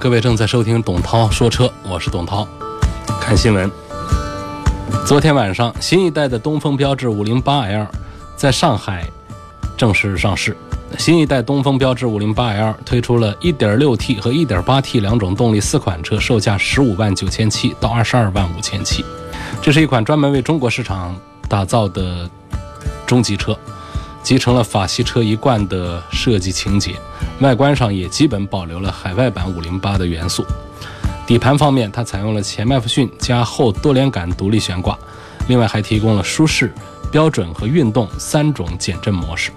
各位正在收听董涛说车，我是董涛。看新闻，昨天晚上，新一代的东风标致 508L 在上海正式上市。新一代东风标致 508L 推出了 1.6T 和 1.8T 两种动力四款车，售价15万9千七到22万5千七。这是一款专门为中国市场打造的中级车。集成了法系车一贯的设计情节，外观上也基本保留了海外版508的元素。底盘方面，它采用了前麦弗逊加后多连杆独立悬挂，另外还提供了舒适、标准和运动三种减震模式。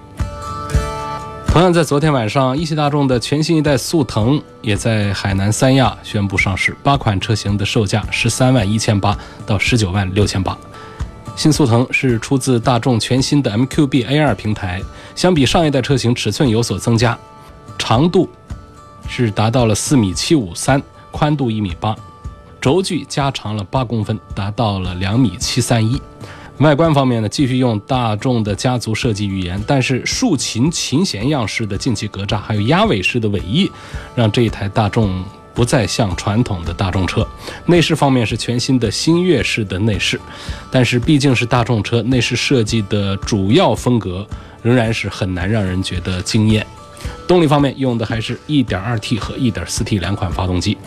同样在昨天晚上，一汽大众的全新一代速腾也在海南三亚宣布上市，八款车型的售价十三万一千八到十九万六千八。新速腾是出自大众全新的 MQB A2 平台，相比上一代车型尺寸有所增加，长度是达到了四米七五三，宽度一米八，轴距加长了八公分，达到了两米七三一。外观方面呢，继续用大众的家族设计语言，但是竖琴琴弦样式的进气格栅，还有鸭尾式的尾翼，让这一台大众。不再像传统的大众车，内饰方面是全新的星越式的内饰，但是毕竟是大众车，内饰设计的主要风格仍然是很难让人觉得惊艳。动力方面用的还是一点二 T 和一点四 T 两款发动机。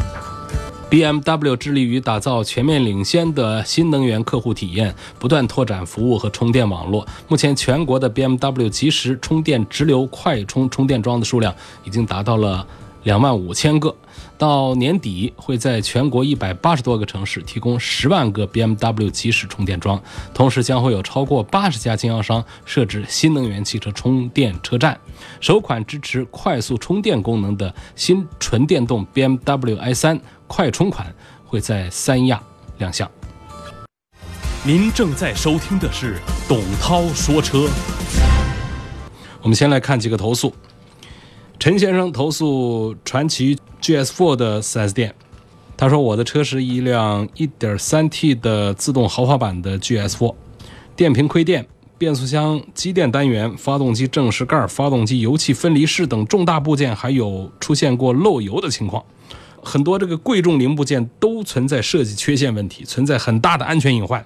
BMW 致力于打造全面领先的新能源客户体验，不断拓展服务和充电网络。目前，全国的 BMW 即时充电直流快充充电桩的数量已经达到了两万五千个。到年底会在全国一百八十多个城市提供十万个 BMW 即时充电桩，同时将会有超过八十家经销商设置新能源汽车充电车站。首款支持快速充电功能的新纯电动 BMW i3 快充款会在三亚亮相。您正在收听的是董涛说车。我们先来看几个投诉。陈先生投诉传祺 GS4 的 4S 店，他说我的车是一辆 1.3T 的自动豪华版的 GS4，电瓶亏电，变速箱机电单元、发动机正时盖、发动机油气分离式等重大部件还有出现过漏油的情况，很多这个贵重零部件都存在设计缺陷问题，存在很大的安全隐患。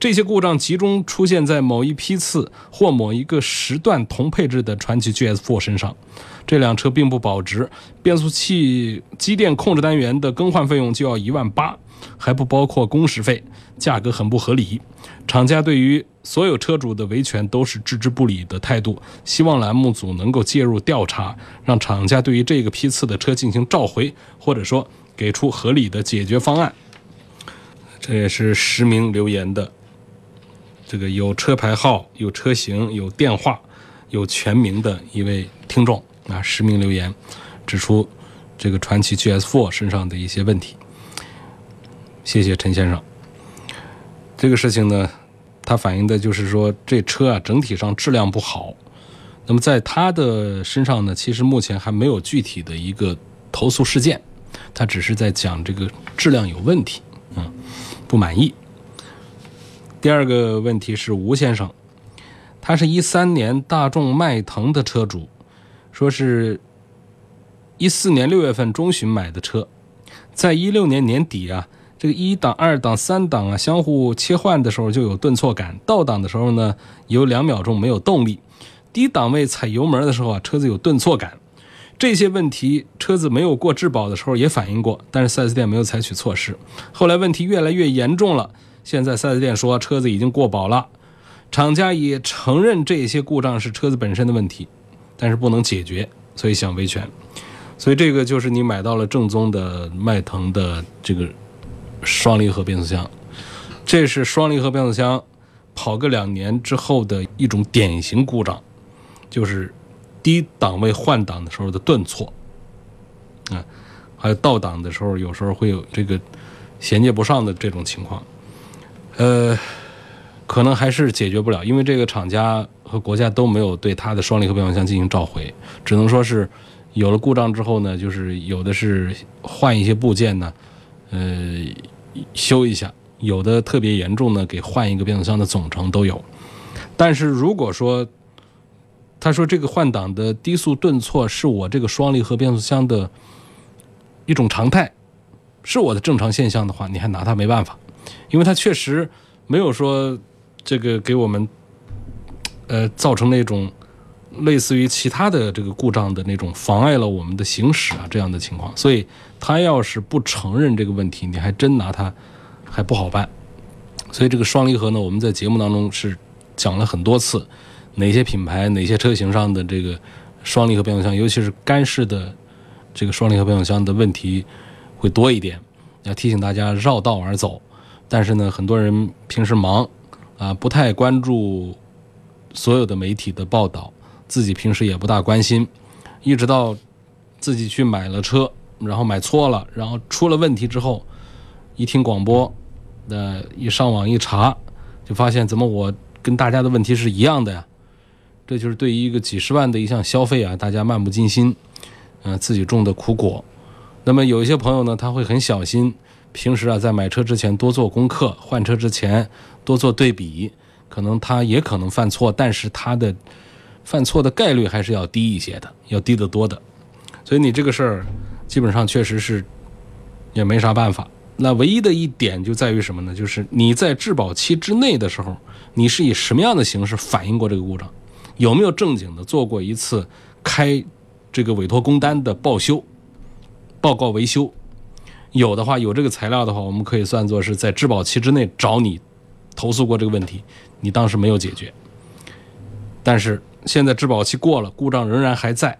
这些故障集中出现在某一批次或某一个时段同配置的传祺 GS4 身上。这辆车并不保值，变速器机电控制单元的更换费用就要一万八，还不包括工时费，价格很不合理。厂家对于所有车主的维权都是置之不理的态度，希望栏目组能够介入调查，让厂家对于这个批次的车进行召回，或者说给出合理的解决方案。这也是实名留言的，这个有车牌号、有车型、有电话、有全名的一位听众。啊，实名留言指出这个传祺 GS4 身上的一些问题。谢谢陈先生。这个事情呢，它反映的就是说这车啊整体上质量不好。那么在他的身上呢，其实目前还没有具体的一个投诉事件，他只是在讲这个质量有问题，嗯，不满意。第二个问题是吴先生，他是一三年大众迈腾的车主。说是一四年六月份中旬买的车，在一六年年底啊，这个一档、二档、三档啊相互切换的时候就有顿挫感，倒档的时候呢有两秒钟没有动力，低档位踩油门的时候啊车子有顿挫感，这些问题车子没有过质保的时候也反映过，但是 4S 店没有采取措施。后来问题越来越严重了，现在 4S 店说车子已经过保了，厂家也承认这些故障是车子本身的问题。但是不能解决，所以想维权，所以这个就是你买到了正宗的迈腾的这个双离合变速箱，这是双离合变速箱跑个两年之后的一种典型故障，就是低档位换挡的时候的顿挫，啊，还有倒档的时候，有时候会有这个衔接不上的这种情况。呃，可能还是解决不了，因为这个厂家和国家都没有对它的双离合变速箱进行召回，只能说是有了故障之后呢，就是有的是换一些部件呢，呃，修一下；有的特别严重呢，给换一个变速箱的总成都有。但是如果说他说这个换挡的低速顿挫是我这个双离合变速箱的一种常态，是我的正常现象的话，你还拿它没办法，因为它确实没有说这个给我们呃造成那种类似于其他的这个故障的那种妨碍了我们的行驶啊这样的情况，所以他要是不承认这个问题，你还真拿它还不好办。所以这个双离合呢，我们在节目当中是讲了很多次。哪些品牌、哪些车型上的这个双离合变速箱，尤其是干式的这个双离合变速箱的问题会多一点，要提醒大家绕道而走。但是呢，很多人平时忙啊，不太关注所有的媒体的报道，自己平时也不大关心，一直到自己去买了车，然后买错了，然后出了问题之后，一听广播，那一上网一查，就发现怎么我跟大家的问题是一样的呀？这就是对于一个几十万的一项消费啊，大家漫不经心，嗯，自己种的苦果。那么有一些朋友呢，他会很小心，平时啊在买车之前多做功课，换车之前多做对比，可能他也可能犯错，但是他的犯错的概率还是要低一些的，要低得多的。所以你这个事儿基本上确实是也没啥办法。那唯一的一点就在于什么呢？就是你在质保期之内的时候，你是以什么样的形式反映过这个故障？有没有正经的做过一次开这个委托工单的报修报告维修？有的话，有这个材料的话，我们可以算作是在质保期之内找你投诉过这个问题，你当时没有解决。但是现在质保期过了，故障仍然还在，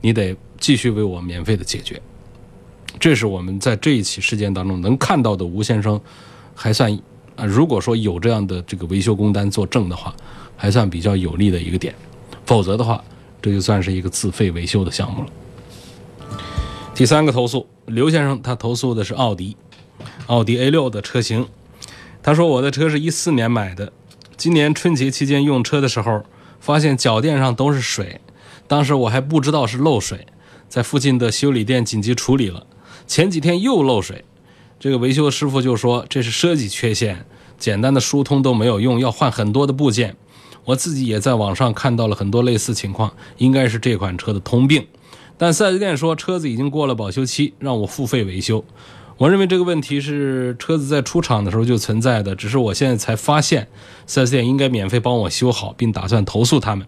你得继续为我免费的解决。这是我们在这一起事件当中能看到的吴先生还算啊，如果说有这样的这个维修工单作证的话。还算比较有利的一个点，否则的话，这就算是一个自费维修的项目了。第三个投诉，刘先生他投诉的是奥迪，奥迪 A 六的车型。他说我的车是一四年买的，今年春节期间用车的时候，发现脚垫上都是水，当时我还不知道是漏水，在附近的修理店紧急处理了，前几天又漏水，这个维修师傅就说这是设计缺陷，简单的疏通都没有用，要换很多的部件。我自己也在网上看到了很多类似情况，应该是这款车的通病。但 4S 店说车子已经过了保修期，让我付费维修。我认为这个问题是车子在出厂的时候就存在的，只是我现在才发现，4S 店应该免费帮我修好，并打算投诉他们。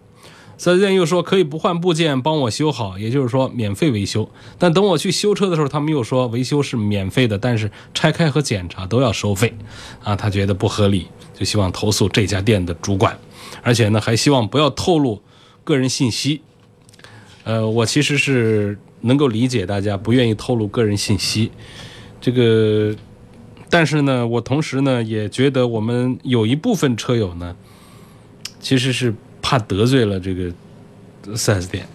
4S 店又说可以不换部件帮我修好，也就是说免费维修。但等我去修车的时候，他们又说维修是免费的，但是拆开和检查都要收费。啊，他觉得不合理，就希望投诉这家店的主管。而且呢，还希望不要透露个人信息。呃，我其实是能够理解大家不愿意透露个人信息，这个，但是呢，我同时呢也觉得我们有一部分车友呢，其实是怕得罪了这个 4S 店，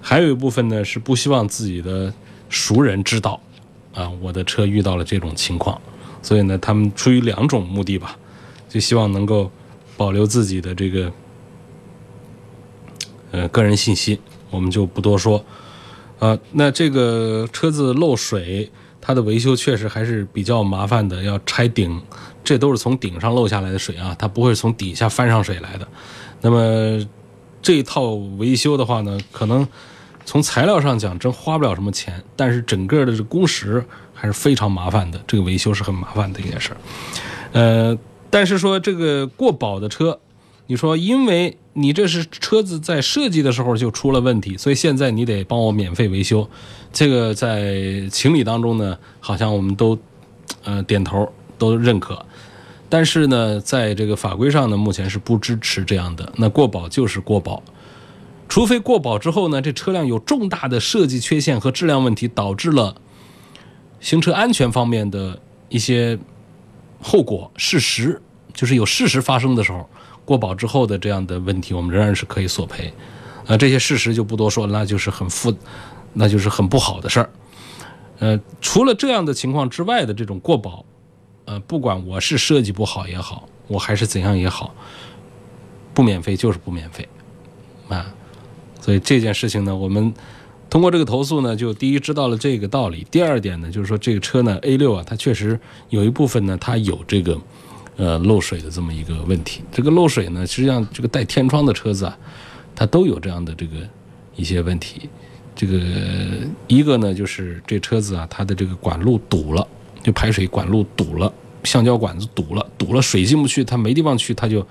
还有一部分呢是不希望自己的熟人知道啊，我的车遇到了这种情况，所以呢，他们出于两种目的吧，就希望能够。保留自己的这个呃个人信息，我们就不多说。啊，那这个车子漏水，它的维修确实还是比较麻烦的，要拆顶，这都是从顶上漏下来的水啊，它不会从底下翻上水来的。那么这一套维修的话呢，可能从材料上讲真花不了什么钱，但是整个的这工时还是非常麻烦的，这个维修是很麻烦的一件事儿。呃。但是说这个过保的车，你说因为你这是车子在设计的时候就出了问题，所以现在你得帮我免费维修，这个在情理当中呢，好像我们都呃点头都认可。但是呢，在这个法规上呢，目前是不支持这样的。那过保就是过保，除非过保之后呢，这车辆有重大的设计缺陷和质量问题，导致了行车安全方面的一些。后果事实就是有事实发生的时候，过保之后的这样的问题，我们仍然是可以索赔。啊，这些事实就不多说，那就是很负，那就是很不好的事儿。呃，除了这样的情况之外的这种过保，呃，不管我是设计不好也好，我还是怎样也好，不免费就是不免费啊。所以这件事情呢，我们通过这个投诉呢，就第一知道了这个道理，第二点呢，就是说这个车呢 A 六啊，它确实有一部分呢，它有这个呃漏水的这么一个问题。这个漏水呢，实际上这个带天窗的车子啊，它都有这样的这个一些问题。这个一个呢，就是这车子啊，它的这个管路堵了，就排水管路堵了，橡胶管子堵了，堵了水进不去，它没地方去，它就。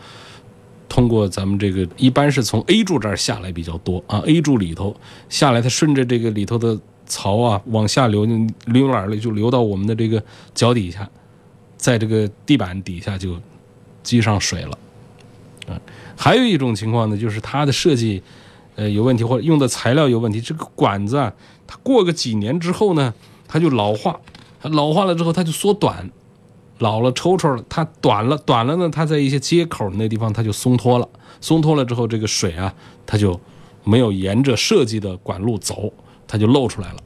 通过咱们这个，一般是从 A 柱这儿下来比较多啊，A 柱里头下来，它顺着这个里头的槽啊往下流，流哪儿了就流到我们的这个脚底下，在这个地板底下就积上水了啊。还有一种情况呢，就是它的设计呃有问题，或者用的材料有问题，这个管子啊，它过个几年之后呢，它就老化，它老化了之后它就缩短。老了抽抽了，它短了，短了呢，它在一些接口那地方它就松脱了，松脱了之后，这个水啊，它就没有沿着设计的管路走，它就漏出来了。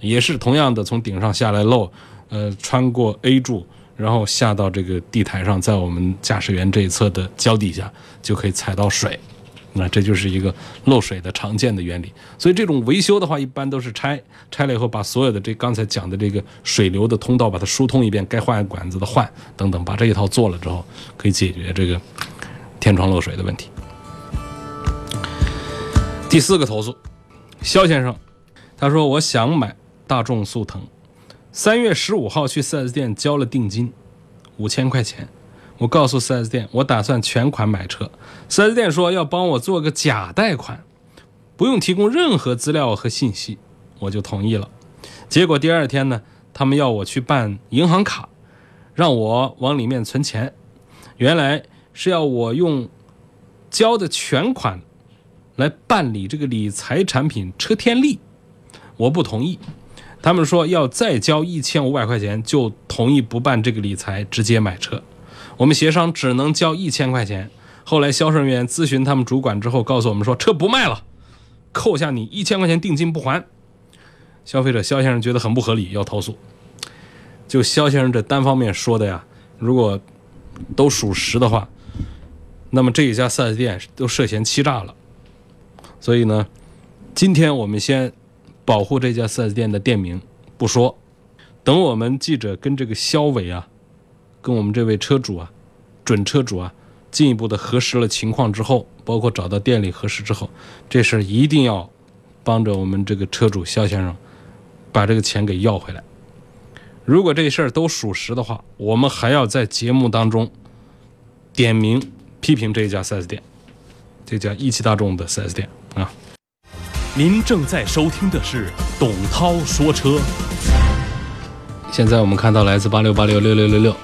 也是同样的，从顶上下来漏，呃，穿过 A 柱，然后下到这个地台上，在我们驾驶员这一侧的脚底下就可以踩到水。那这就是一个漏水的常见的原理，所以这种维修的话，一般都是拆拆了以后，把所有的这刚才讲的这个水流的通道把它疏通一遍，该换管子的换等等，把这一套做了之后，可以解决这个天窗漏水的问题。第四个投诉，肖先生，他说我想买大众速腾，三月十五号去 4S 店交了定金，五千块钱。我告诉 4S 店，我打算全款买车。4S 店说要帮我做个假贷款，不用提供任何资料和信息，我就同意了。结果第二天呢，他们要我去办银行卡，让我往里面存钱。原来是要我用交的全款来办理这个理财产品车天利，我不同意。他们说要再交一千五百块钱，就同意不办这个理财，直接买车。我们协商只能交一千块钱。后来销售人员咨询他们主管之后，告诉我们说车不卖了，扣下你一千块钱定金不还。消费者肖先生觉得很不合理，要投诉。就肖先生这单方面说的呀，如果都属实的话，那么这一家四 S 店都涉嫌欺诈了。所以呢，今天我们先保护这家 4S 店的店名不说，等我们记者跟这个肖伟啊。跟我们这位车主啊，准车主啊，进一步的核实了情况之后，包括找到店里核实之后，这事儿一定要帮着我们这个车主肖先生把这个钱给要回来。如果这事儿都属实的话，我们还要在节目当中点名批评这一家 4S 店，这家一汽大众的 4S 店。您正在收听的是董涛说车。现在我们看到来自八六八六六六六六。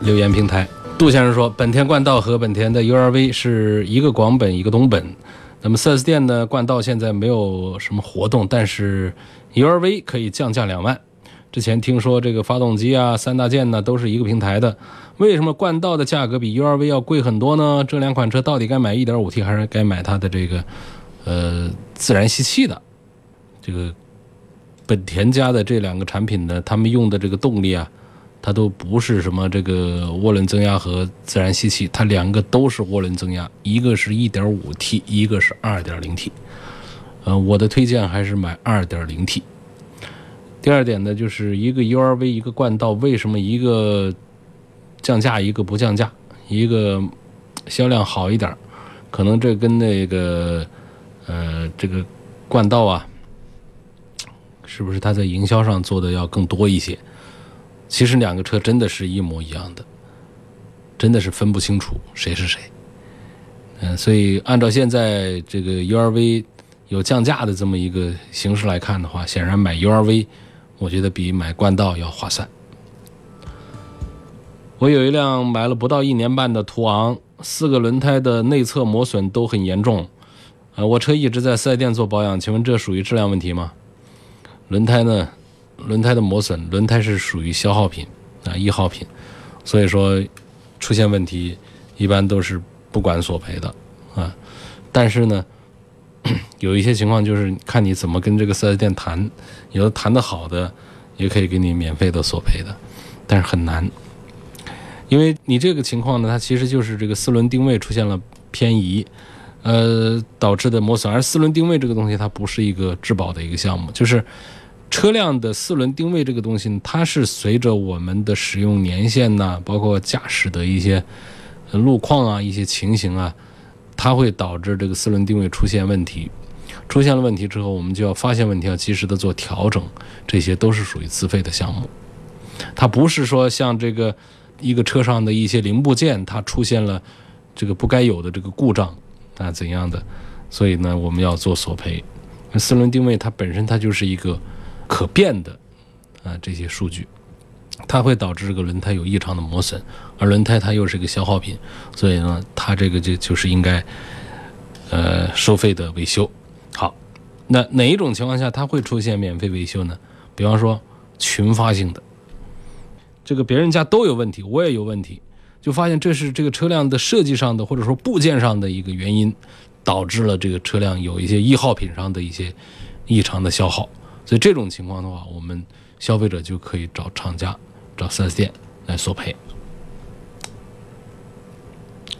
留言平台，杜先生说，本田冠道和本田的 URV 是一个广本，一个东本。那么 4S 店呢？冠道现在没有什么活动，但是 URV 可以降价两万。之前听说这个发动机啊、三大件呢都是一个平台的，为什么冠道的价格比 URV 要贵很多呢？这两款车到底该买 1.5T 还是该买它的这个呃自然吸气的？这个本田家的这两个产品呢，他们用的这个动力啊。它都不是什么这个涡轮增压和自然吸气，它两个都是涡轮增压，一个是一点五 T，一个是二点零 T。呃，我的推荐还是买二点零 T。第二点呢，就是一个 URV，一个冠道，为什么一个降价，一个不降价，一个销量好一点？可能这跟那个呃这个冠道啊，是不是它在营销上做的要更多一些？其实两个车真的是一模一样的，真的是分不清楚谁是谁。嗯，所以按照现在这个 URV 有降价的这么一个形式来看的话，显然买 URV，我觉得比买冠道要划算。我有一辆买了不到一年半的途昂，四个轮胎的内侧磨损都很严重。呃，我车一直在四 S 店做保养，请问这属于质量问题吗？轮胎呢？轮胎的磨损，轮胎是属于消耗品啊，易耗品，所以说出现问题一般都是不管索赔的啊。但是呢，有一些情况就是看你怎么跟这个四 S 店谈，有的谈的好的，也可以给你免费的索赔的，但是很难，因为你这个情况呢，它其实就是这个四轮定位出现了偏移，呃，导致的磨损。而四轮定位这个东西，它不是一个质保的一个项目，就是车辆的四轮定位这个东西，它是随着我们的使用年限呐，包括驾驶的一些路况啊、一些情形啊，它会导致这个四轮定位出现问题。出现了问题之后，我们就要发现问题，要及时的做调整，这些都是属于自费的项目。它不是说像这个一个车上的一些零部件，它出现了这个不该有的这个故障啊怎样的，所以呢，我们要做索赔。四轮定位它本身它就是一个可变的啊这些数据，它会导致这个轮胎有异常的磨损，而轮胎它又是一个消耗品，所以呢，它这个就就是应该呃收费的维修。好，那哪一种情况下它会出现免费维修呢？比方说群发性的，这个别人家都有问题，我也有问题，就发现这是这个车辆的设计上的或者说部件上的一个原因，导致了这个车辆有一些易耗品上的一些异常的消耗。所以这种情况的话，我们消费者就可以找厂家、找 4S 店来索赔。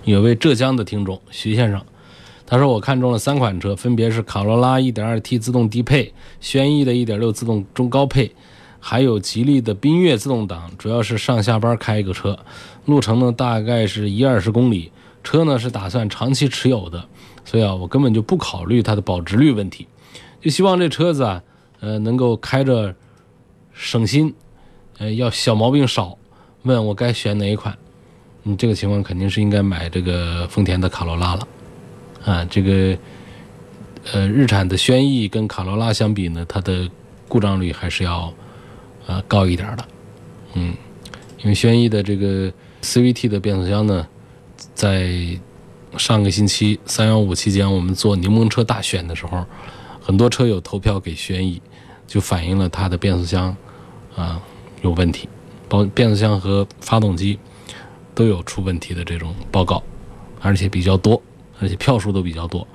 有位浙江的听众徐先生。他说：“我看中了三款车，分别是卡罗拉 1.2T 自动低配、轩逸的1.6自动中高配，还有吉利的缤越自动挡。主要是上下班开一个车，路程呢大概是一二十公里。车呢是打算长期持有的，所以啊，我根本就不考虑它的保值率问题，就希望这车子啊，呃，能够开着省心，呃，要小毛病少。问我该选哪一款？你这个情况肯定是应该买这个丰田的卡罗拉了。”啊，这个呃，日产的轩逸跟卡罗拉相比呢，它的故障率还是要啊高一点的，嗯，因为轩逸的这个 CVT 的变速箱呢，在上个星期三幺五期间，我们做柠檬车大选的时候，很多车友投票给轩逸，就反映了它的变速箱啊有问题，包变速箱和发动机都有出问题的这种报告，而且比较多。而且票数都比较多，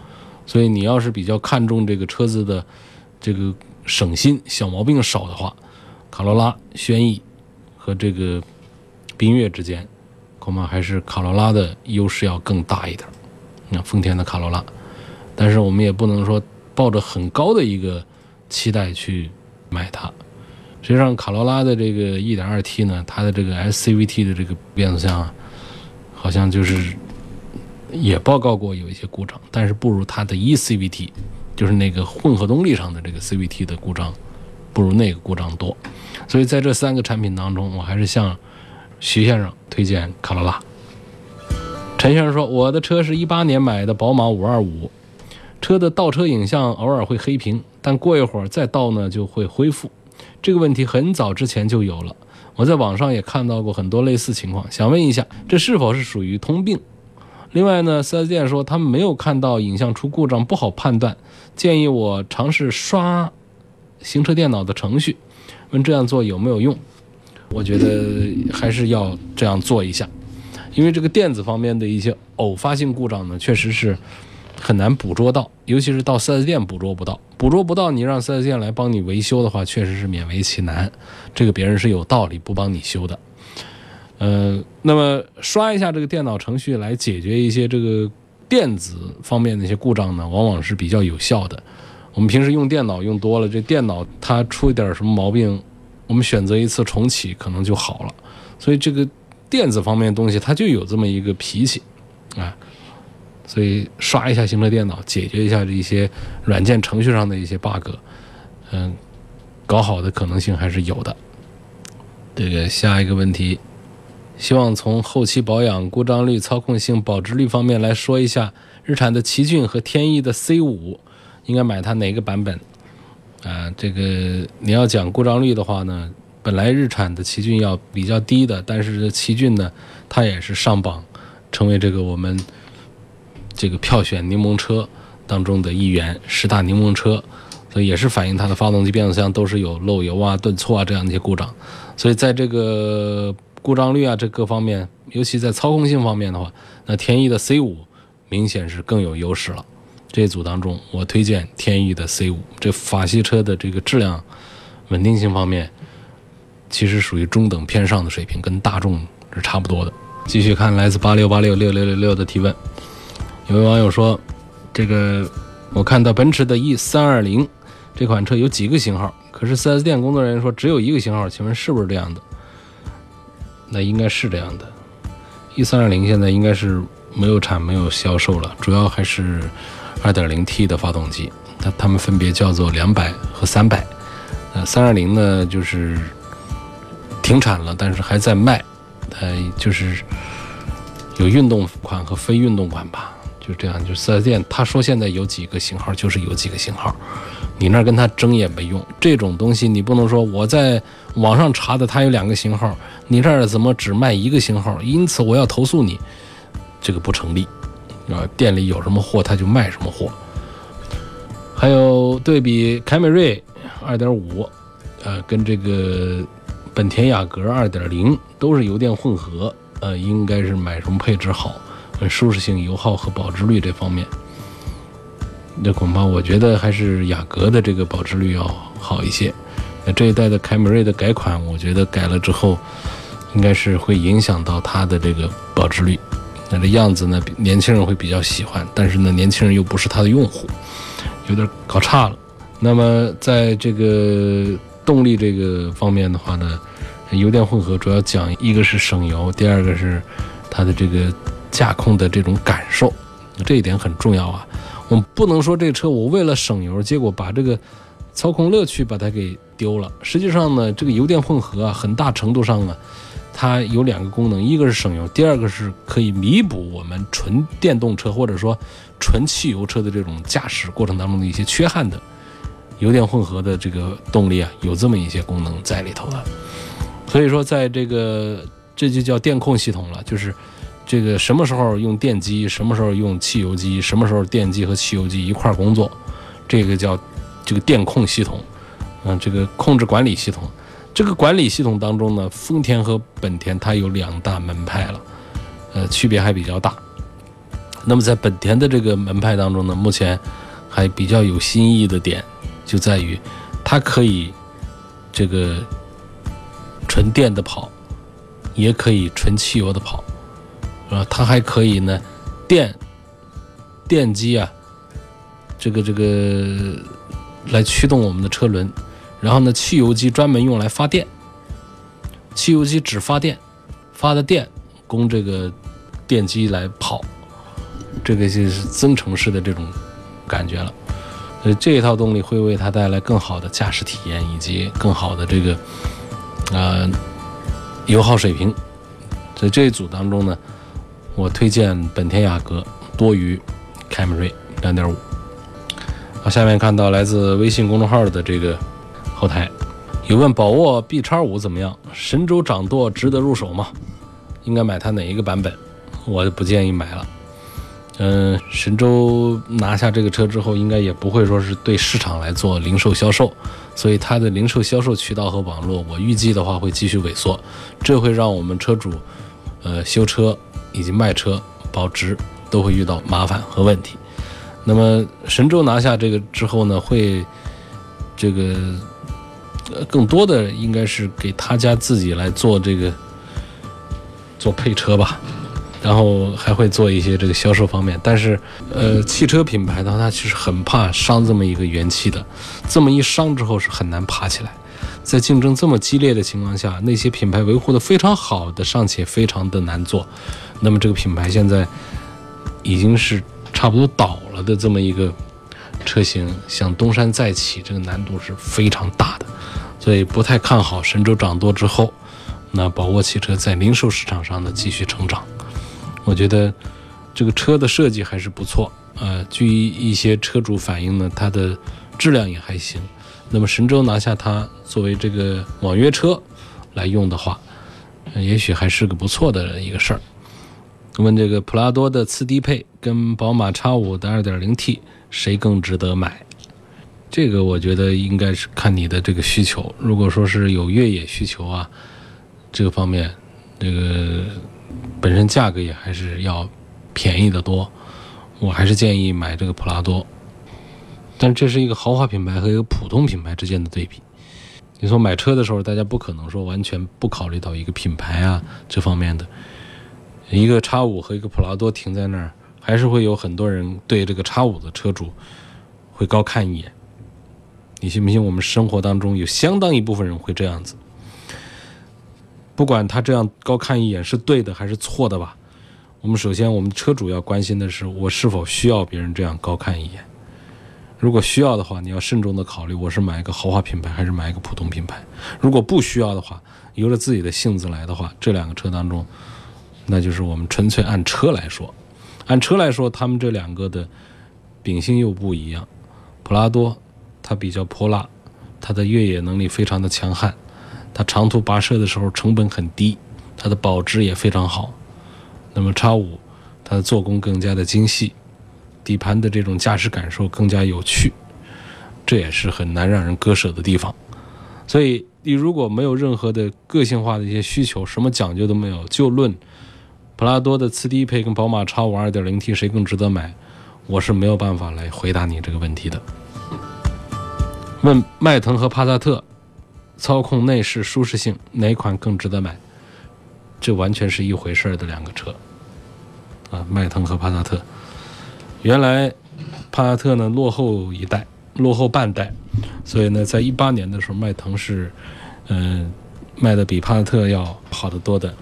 所以你要是比较看重这个车子的这个省心、小毛病少的话，卡罗拉、轩逸和这个缤越之间，恐怕还是卡罗拉的优势要更大一点。你看丰田的卡罗拉，但是我们也不能说抱着很高的一个期待去买它。实际上，卡罗拉的这个 1.2T 呢，它的这个 SCVT 的这个变速箱啊，好像就是。也报告过有一些故障，但是不如它的 eCVT，就是那个混合动力上的这个 CVT 的故障，不如那个故障多。所以在这三个产品当中，我还是向徐先生推荐卡罗拉。陈先生说：“我的车是一八年买的宝马五二五，车的倒车影像偶尔会黑屏，但过一会儿再倒呢就会恢复。这个问题很早之前就有了，我在网上也看到过很多类似情况，想问一下，这是否是属于通病？”另外呢，4S 店说他们没有看到影像出故障，不好判断，建议我尝试刷行车电脑的程序，问这样做有没有用？我觉得还是要这样做一下，因为这个电子方面的一些偶发性故障呢，确实是很难捕捉到，尤其是到 4S 店捕捉不到，捕捉不到，你让 4S 店来帮你维修的话，确实是勉为其难，这个别人是有道理不帮你修的。呃，那么刷一下这个电脑程序来解决一些这个电子方面的一些故障呢，往往是比较有效的。我们平时用电脑用多了，这电脑它出一点什么毛病，我们选择一次重启可能就好了。所以这个电子方面的东西它就有这么一个脾气啊，所以刷一下行车电脑，解决一下这些软件程序上的一些 bug，嗯，搞好的可能性还是有的。这个下一个问题。希望从后期保养、故障率、操控性、保值率方面来说一下，日产的奇骏和天翼的 C 五，应该买它哪个版本？啊，这个你要讲故障率的话呢，本来日产的奇骏要比较低的，但是奇骏呢，它也是上榜，成为这个我们这个票选柠檬车当中的一员，十大柠檬车，所以也是反映它的发动机、变速箱都是有漏油啊、顿挫啊这样的一些故障，所以在这个。故障率啊，这各方面，尤其在操控性方面的话，那天翼的 C 五明显是更有优势了。这组当中，我推荐天翼的 C 五。这法系车的这个质量、稳定性方面，其实属于中等偏上的水平，跟大众是差不多的。继续看来自八六八六六六六六的提问，有位网友说：“这个我看到奔驰的 E 三二零这款车有几个型号，可是 4S 店工作人员说只有一个型号，请问是不是这样的？”那应该是这样的。E 三二零现在应该是没有产、没有销售了，主要还是二点零 T 的发动机，它它们分别叫做两百和三百。呃，三二零呢就是停产了，但是还在卖。呃，就是有运动款和非运动款吧，就这样。就四 S 店他说现在有几个型号，就是有几个型号，你那跟他争也没用。这种东西你不能说我在网上查的，他有两个型号，你这儿怎么只卖一个型号？因此我要投诉你，这个不成立啊！店里有什么货他就卖什么货。还有对比凯美瑞2.5，呃，跟这个。本田雅阁2.0都是油电混合，呃，应该是买什么配置好？舒适性、油耗和保值率这方面，那恐怕我觉得还是雅阁的这个保值率要好一些。那这一代的凯美瑞的改款，我觉得改了之后，应该是会影响到它的这个保值率。那这样子呢，年轻人会比较喜欢，但是呢，年轻人又不是它的用户，有点搞差了。那么在这个。动力这个方面的话呢，油电混合主要讲一个是省油，第二个是它的这个驾控的这种感受，这一点很重要啊。我们不能说这车我为了省油，结果把这个操控乐趣把它给丢了。实际上呢，这个油电混合啊，很大程度上啊，它有两个功能，一个是省油，第二个是可以弥补我们纯电动车或者说纯汽油车的这种驾驶过程当中的一些缺憾的。油电混合的这个动力啊，有这么一些功能在里头的，所以说在这个这就叫电控系统了，就是这个什么时候用电机，什么时候用汽油机，什么时候电机和汽油机一块工作，这个叫这个电控系统，嗯，这个控制管理系统，这个管理系统当中呢，丰田和本田它有两大门派了，呃，区别还比较大。那么在本田的这个门派当中呢，目前还比较有新意的点。就在于，它可以这个纯电的跑，也可以纯汽油的跑，啊，它还可以呢，电电机啊，这个这个来驱动我们的车轮，然后呢，汽油机专门用来发电，汽油机只发电，发的电供这个电机来跑，这个就是增程式的这种感觉了。所以这一套动力会为它带来更好的驾驶体验，以及更好的这个呃油耗水平。在这一组当中呢，我推荐本田雅阁多于凯美瑞2.5。好，下面看到来自微信公众号的这个后台，有问宝沃 B 叉五怎么样？神州掌舵值得入手吗？应该买它哪一个版本？我就不建议买了。嗯，神州拿下这个车之后，应该也不会说是对市场来做零售销售，所以它的零售销售渠道和网络，我预计的话会继续萎缩，这会让我们车主，呃，修车以及卖车保值都会遇到麻烦和问题。那么神州拿下这个之后呢，会这个呃更多的应该是给他家自己来做这个做配车吧。然后还会做一些这个销售方面，但是，呃，汽车品牌的话，它其实很怕伤这么一个元气的，这么一伤之后是很难爬起来。在竞争这么激烈的情况下，那些品牌维护的非常好的尚且非常的难做，那么这个品牌现在已经是差不多倒了的这么一个车型，想东山再起，这个难度是非常大的，所以不太看好神州掌舵之后，那宝沃汽车在零售市场上的继续成长。我觉得这个车的设计还是不错，呃，据一些车主反映呢，它的质量也还行。那么神州拿下它作为这个网约车来用的话，也许还是个不错的一个事儿。问这个普拉多的次低配跟宝马叉五的 2.0T 谁更值得买？这个我觉得应该是看你的这个需求。如果说是有越野需求啊，这个方面，这个。本身价格也还是要便宜的多，我还是建议买这个普拉多。但这是一个豪华品牌和一个普通品牌之间的对比。你说买车的时候，大家不可能说完全不考虑到一个品牌啊这方面的。一个叉五和一个普拉多停在那儿，还是会有很多人对这个叉五的车主会高看一眼。你信不信？我们生活当中有相当一部分人会这样子。不管他这样高看一眼是对的还是错的吧，我们首先我们车主要关心的是我是否需要别人这样高看一眼。如果需要的话，你要慎重的考虑，我是买一个豪华品牌还是买一个普通品牌。如果不需要的话，由着自己的性子来的话，这两个车当中，那就是我们纯粹按车来说，按车来说，他们这两个的秉性又不一样。普拉多它比较泼辣，它的越野能力非常的强悍，它长途跋涉的时候成本很低，它的保值也非常好。那么叉五，它的做工更加的精细。底盘的这种驾驶感受更加有趣，这也是很难让人割舍的地方。所以，你如果没有任何的个性化的一些需求，什么讲究都没有，就论普拉多的次低配跟宝马叉五 2.0T 谁更值得买，我是没有办法来回答你这个问题的。问迈腾和帕萨特，操控、内饰、舒适性哪款更值得买？这完全是一回事儿的两个车啊，迈腾和帕萨特。原来帕萨特呢落后一代，落后半代，所以呢，在一八年的时候，迈腾是，嗯，卖的比帕萨特要好得多的。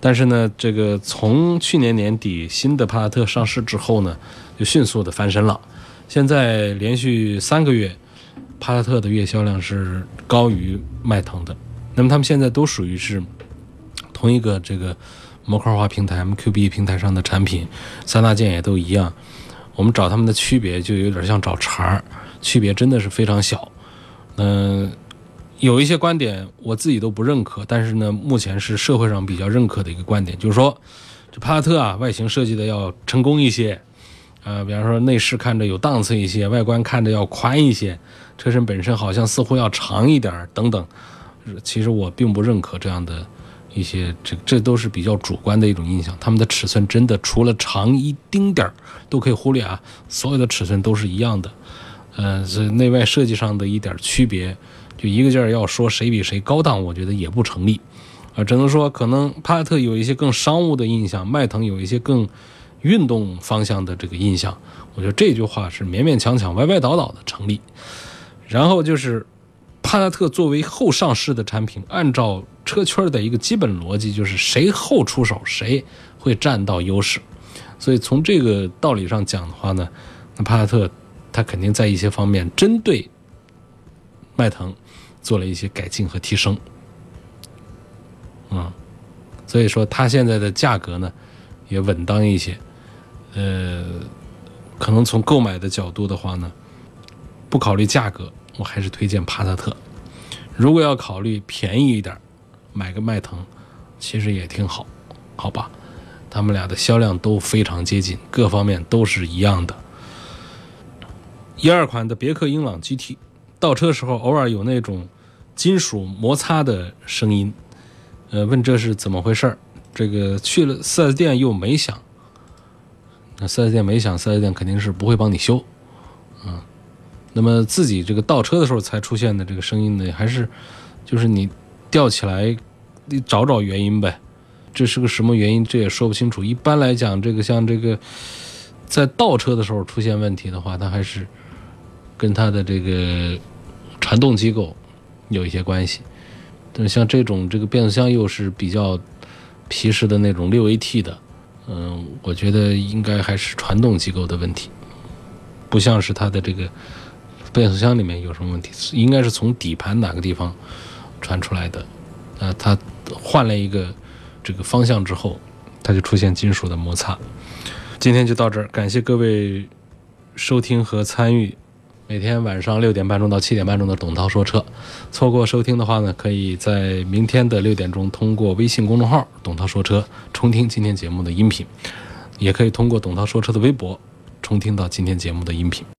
但是呢，这个从去年年底新的帕萨特上市之后呢，就迅速的翻身了。现在连续三个月，帕萨特的月销量是高于迈腾的。那么他们现在都属于是同一个这个模块化平台 MQB 平台上的产品，三大件也都一样。我们找他们的区别就有点像找茬儿，区别真的是非常小。嗯，有一些观点我自己都不认可，但是呢，目前是社会上比较认可的一个观点，就是说，这帕萨特啊，外形设计的要成功一些，呃，比方说内饰看着有档次一些，外观看着要宽一些，车身本身好像似乎要长一点等等。其实我并不认可这样的。一些这这都是比较主观的一种印象，他们的尺寸真的除了长一丁点儿都可以忽略啊，所有的尺寸都是一样的，呃，这内外设计上的一点区别，就一个劲儿要说谁比谁高档，我觉得也不成立，啊，只能说可能帕萨特有一些更商务的印象，迈腾有一些更运动方向的这个印象，我觉得这句话是勉勉强强、歪歪倒倒的成立，然后就是。帕萨特作为后上市的产品，按照车圈的一个基本逻辑，就是谁后出手，谁会占到优势。所以从这个道理上讲的话呢，那帕萨特它肯定在一些方面针对迈腾做了一些改进和提升。嗯，所以说它现在的价格呢也稳当一些。呃，可能从购买的角度的话呢，不考虑价格。我还是推荐帕萨特。如果要考虑便宜一点，买个迈腾，其实也挺好，好吧？他们俩的销量都非常接近，各方面都是一样的。一二款的别克英朗 GT，倒车时候偶尔有那种金属摩擦的声音，呃，问这是怎么回事？这个去了 4S 店又没响，那 4S 店没响，4S 店肯定是不会帮你修，那么自己这个倒车的时候才出现的这个声音呢，还是就是你吊起来，你找找原因呗。这是个什么原因？这也说不清楚。一般来讲，这个像这个在倒车的时候出现问题的话，它还是跟它的这个传动机构有一些关系。但是像这种这个变速箱又是比较皮实的那种六 AT 的，嗯，我觉得应该还是传动机构的问题，不像是它的这个。变速箱里面有什么问题？应该是从底盘哪个地方传出来的？啊，它换了一个这个方向之后，它就出现金属的摩擦。今天就到这儿，感谢各位收听和参与。每天晚上六点半钟到七点半钟的董涛说车，错过收听的话呢，可以在明天的六点钟通过微信公众号“董涛说车”重听今天节目的音频，也可以通过董涛说车的微博重听到今天节目的音频。